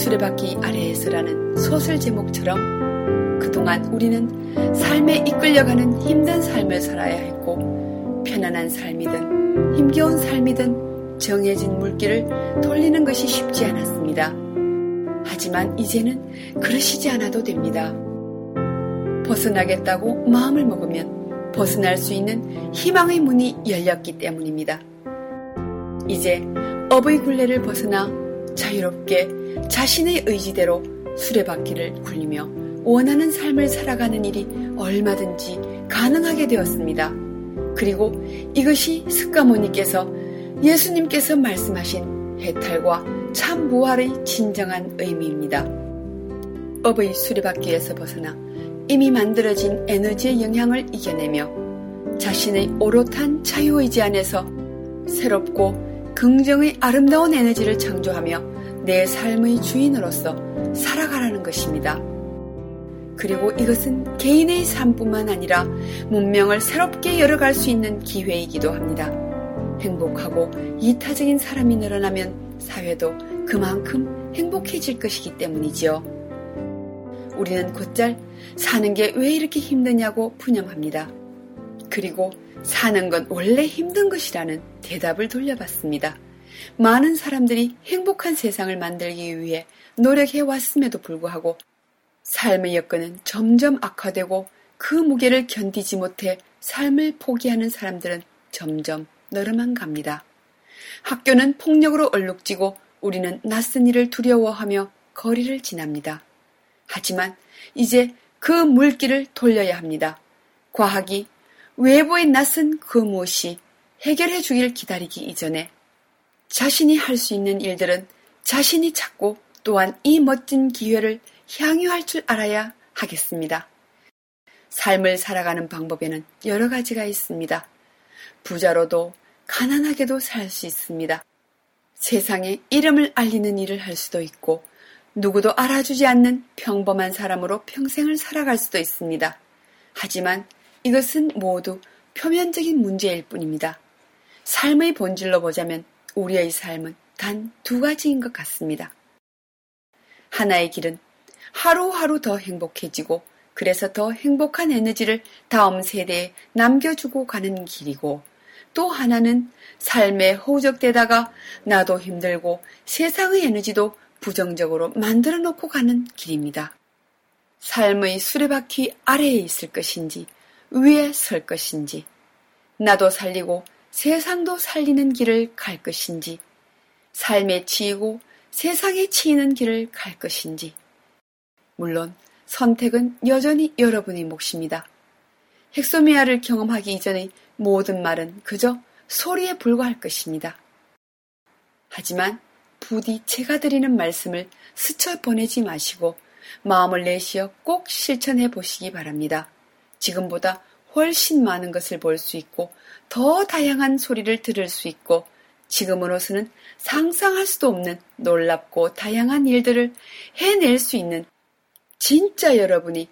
수레바퀴 아래에서라는 소설 제목처럼 그동안 우리는 삶에 이끌려가는 힘든 삶을 살아야 했고 편안한 삶이든 힘겨운 삶이든 정해진 물길을 돌리는 것이 쉽지 않았습니다. 하지만 이제는 그러시지 않아도 됩니다. 벗어나겠다고 마음을 먹으면 벗어날 수 있는 희망의 문이 열렸기 때문입니다. 이제 어의 굴레를 벗어나 자유롭게 자신의 의지대로 수레바퀴를 굴리며 원하는 삶을 살아가는 일이 얼마든지 가능하게 되었습니다. 그리고 이것이 스카모니께서 예수님께서 말씀하신 해탈과 참 부활의 진정한 의미입니다. 업의 수레바퀴에서 벗어나 이미 만들어진 에너지의 영향을 이겨내며 자신의 오롯한 자유의지 안에서 새롭고 긍정의 아름다운 에너지를 창조하며 내 삶의 주인으로서 살아가라는 것입니다. 그리고 이것은 개인의 삶뿐만 아니라 문명을 새롭게 열어갈 수 있는 기회이기도 합니다. 행복하고 이타적인 사람이 늘어나면 사회도 그만큼 행복해질 것이기 때문이지요. 우리는 곧잘 사는 게 왜 이렇게 힘드냐고 푸념합니다. 그리고 사는 건 원래 힘든 것이라는 대답을 돌려봤습니다. 많은 사람들이 행복한 세상을 만들기 위해 노력해 왔음에도 불구하고 삶의 여건은 점점 악화되고 그 무게를 견디지 못해 삶을 포기하는 사람들은 점점 늘어만 갑니다. 학교는 폭력으로 얼룩지고 우리는 낯선 일을 두려워하며 거리를 지납니다. 하지만 이제 그 물길을 돌려야 합니다. 과학이 외부의 낯선 그 무엇이 해결해 주길 기다리기 이전에 자신이 할 수 있는 일들은 자신이 찾고 또한 이 멋진 기회를 향유할 줄 알아야 하겠습니다. 삶을 살아가는 방법에는 여러 가지가 있습니다. 부자로도 가난하게도 살 수 있습니다. 세상에 이름을 알리는 일을 할 수도 있고 누구도 알아주지 않는 평범한 사람으로 평생을 살아갈 수도 있습니다. 하지만 이것은 모두 표면적인 문제일 뿐입니다. 삶의 본질로 보자면 우리의 삶은 단 두 가지인 것 같습니다. 하나의 길은 하루하루 더 행복해지고 그래서 더 행복한 에너지를 다음 세대에 남겨주고 가는 길이고 또 하나는 삶에 허우적대다가 나도 힘들고 세상의 에너지도 부정적으로 만들어 놓고 가는 길입니다. 삶의 수레바퀴 아래에 있을 것인지 위에 설 것인지, 나도 살리고 세상도 살리는 길을 갈 것인지, 삶에 치이고 세상에 치이는 길을 갈 것인지, 물론 선택은 여전히 여러분의 몫입니다. 헥소미아를 경험하기 이전의 모든 말은 그저 소리에 불과할 것입니다. 하지만 부디 제가 드리는 말씀을 스쳐 보내지 마시고 마음을 내시어 꼭 실천해 보시기 바랍니다. 지금보다 훨씬 많은 것을 볼 수 있고 더 다양한 소리를 들을 수 있고 지금으로서는 상상할 수도 없는 놀랍고 다양한 일들을 해낼 수 있는 진짜 여러분이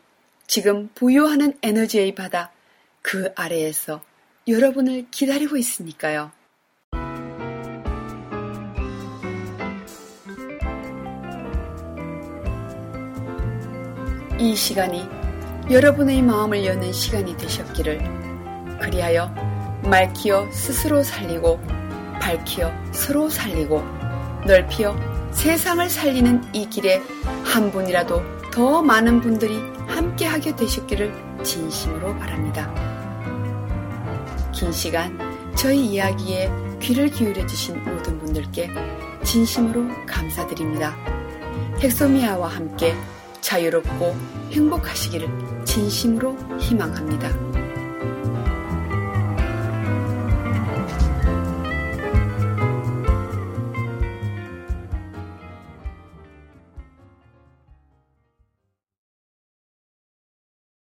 지금 부유하는 에너지의 바다 그 아래에서 여러분을 기다리고 있으니까요. 이 시간이 여러분의 마음을 여는 시간이 되셨기를 그리하여 맑히어 스스로 살리고 밝히어 서로 살리고 넓히어 세상을 살리는 이 길에 한 분이라도 더 많은 분들이 함께하게 되셨기를 진심으로 바랍니다. 긴 시간 저희 이야기에 귀를 기울여 주신 모든 분들께 진심으로 감사드립니다. 헥소미아와 함께 자유롭고 행복하시기를 진심으로 희망합니다.